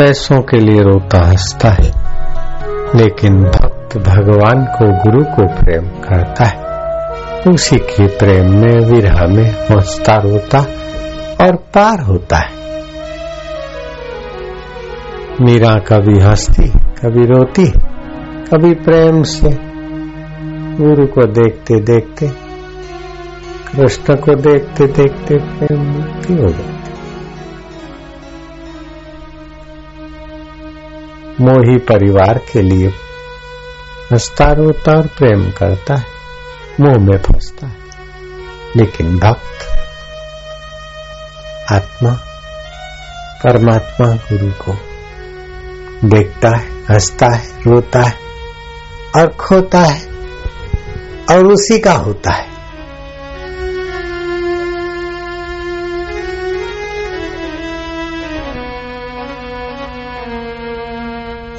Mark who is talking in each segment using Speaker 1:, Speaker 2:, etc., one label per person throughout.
Speaker 1: पैसों के लिए रोता हंसता है, लेकिन भक्त भगवान को, गुरु को प्रेम करता है। उसी के प्रेम में, विरह में हंसता, रोता और पार होता है। मीरा कभी हंसती, कभी रोती, कभी प्रेम से। गुरु को देखते देखते कृष्ण को देखते देखते प्रेम मुक्ति हो जाती। मोही परिवार के लिए हंसता रोता और प्रेम करता है, मोह में फंसता है। लेकिन भक्त, आत्मा, परमात्मा गुरु को देखता है, हंसता है, रोता है और खोता है और उसी का होता है।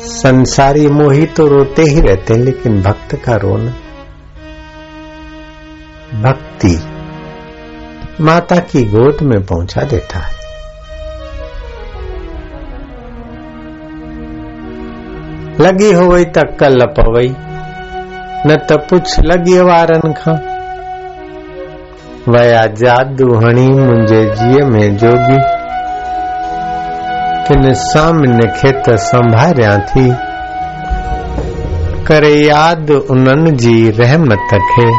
Speaker 1: संसारी मोही तो रोते ही रहते हैं, लेकिन भक्त का रोना। भक्ति माता की गोद में पहुँचा देता है। लगी हो वही तक कल पवई न त पुछ लगी वारन खा। वया जादू हणी मुंहिंजे जीअ में जोगी। सामने खेत संभारिया थी। करे याद उन्हनि जी रहमत खे।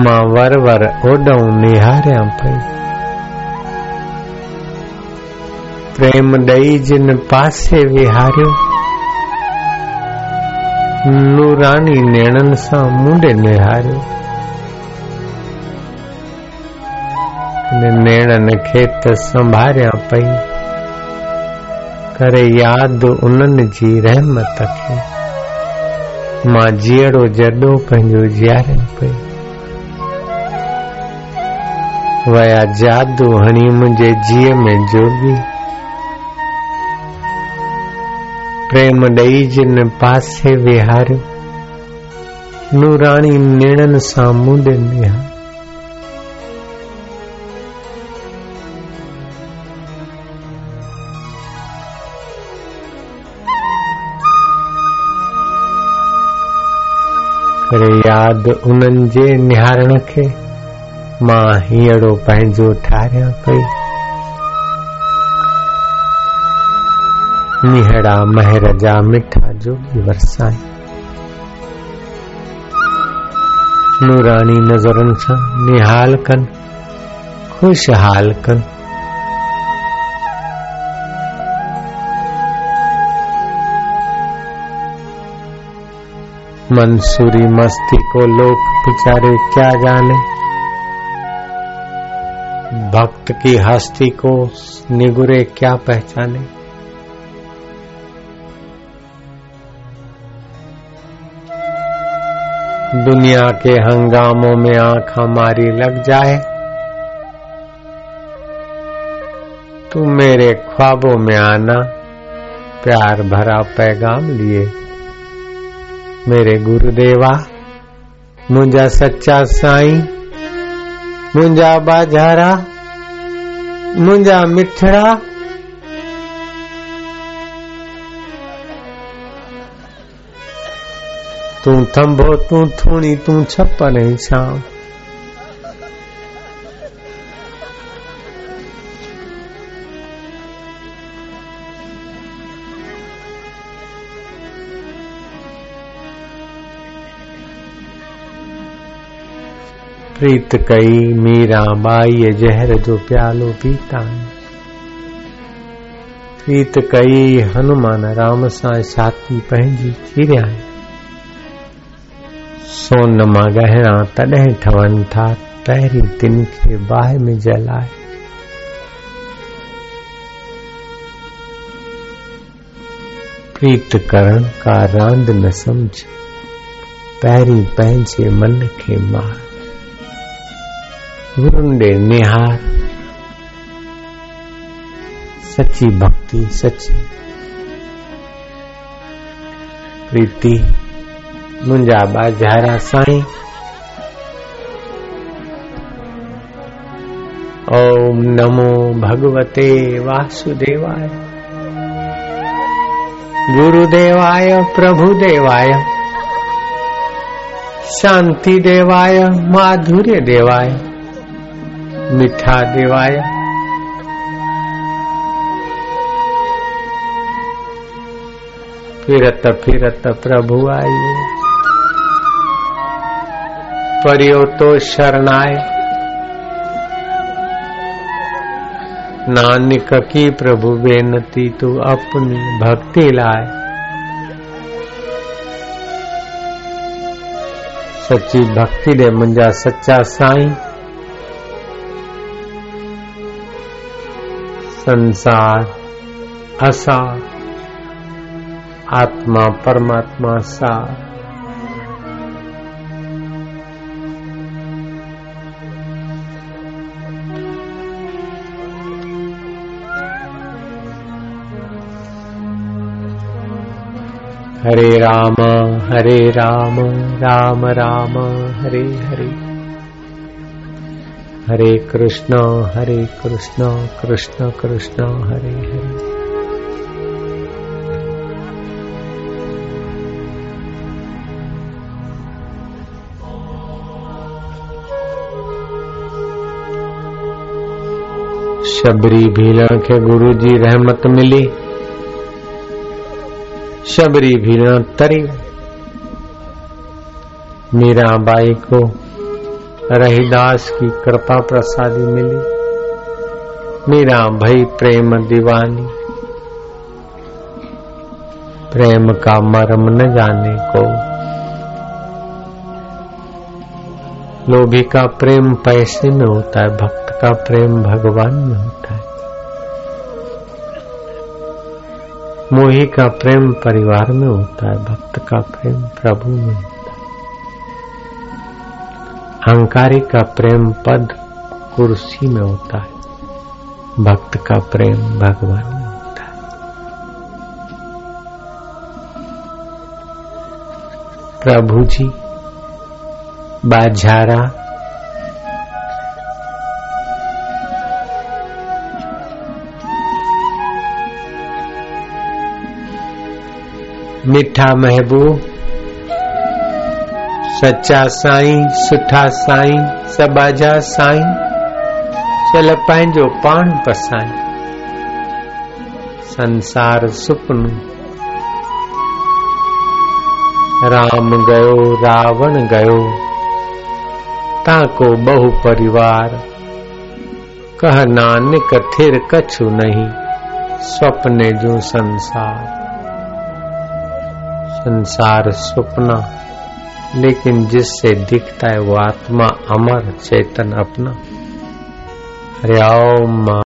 Speaker 1: माँ वर वर ओॾऊं निहारियाँ पई। प्रेम ॾेई जिन पासे विहारियो। नूरानी नेणनि सां मुंडे निहारियो। नेणनि खे त संभारियाँ पई। करे याद उन्हनि जी रहमत खे। माँ जीअड़ो जॾो पंहिंजो जीआरियाँ पई वया जादू हणी मुंहिंजे जीअ में जोगी प्रेम ॾेई जिन पासे विहारियो। नूराणी नेणनि सां मुंड निहार करे याद उन्हनि जे निहारण खे, माँ हीअड़ो पंहिंजो ठारियाँ पई। निहड़ा महर जा मिठा जोगी वरसाई। नूरानी नज़रनि सां निहाल कनि, खुशहाल कनि। मंसूरी मस्ती को लोग बेचारे क्या जाने? भक्त की हस्ती को निगुरे क्या पहचाने? दुनिया के हंगामों में आँख हमारी लग जाए। तू मेरे ख्वाबों में आना, प्यार भरा पैगाम लिए। मेरे गुरुदेवा, मुंजा सच्चा साई मुझा बाजारा, मुंजा मिठड़ा। तूं थंभो, तूं थूणी, तूं छप्पन छां प्रीत कई, मीरा बाई जहर जो प्यालो पीता प्रीत कई, हनुमान राम सां छाती पंहिंजी चिरिया सोन माँ गहणा तॾहिं ठवनि था, पहिरीं तिन खे बाहि में जलाए। प्रीत करण का रांद न समझ, पहिरीं पंहिंजे मन खे मार। गुरुंडे निहार। सच्ची भक्ति, सच्ची प्रीति। मुंहिंजा बाजारा साईं। ओम नमो भगवते वासुदेवाय। गुरुदेवाय, प्रभुदेवाय। शांति देवाय माधुर्य देवाय मिठा देवाय। फिरत फिरत प्रभु आइए परियो तो शरणाय नानक की प्रभु बेनती तू अपनी भक्ति लाए। सच्ची भक्ति दे मुंजा सच्चा साईं। संसार असार आत्मा परमात्मा सा हरे राम हरे राम राम राम हरे हरे। हरे कृष्ण हरे कृष्ण कृष्ण कृष्ण, हरे हरे। शबरी भीलण के गुरु जी रहमत मिली। शबरी भीलण तरी। मीराबाई को रहीदास की कृपा प्रसादी मिली। मीरा भई प्रेम दीवानी। प्रेम का मर्म न जाने को। लोभी का प्रेम पैसे में होता है, भक्त का प्रेम भगवान में होता है। मोही का प्रेम परिवार में होता है, भक्त का प्रेम प्रभु में होता है। अहंकारी का प्रेम पद कुर्सी में होता है। भक्त का प्रेम भगवान में होता है। प्रभु जी बाझारा मिठा महबूब सच्चा साईं, सुठा साईं सबाजा साईं, चल पंहिंजो पाण पसाई संसार सुपनो। राम गयो, रावण गयो, ताको बहु परिवार। कह नानक थिर कछु नहीं, स्वप्ने जो संसार। संसार सुपना। लेकिन जिससे दिखता है वो आत्मा अमर चेतन अपना। हरिओम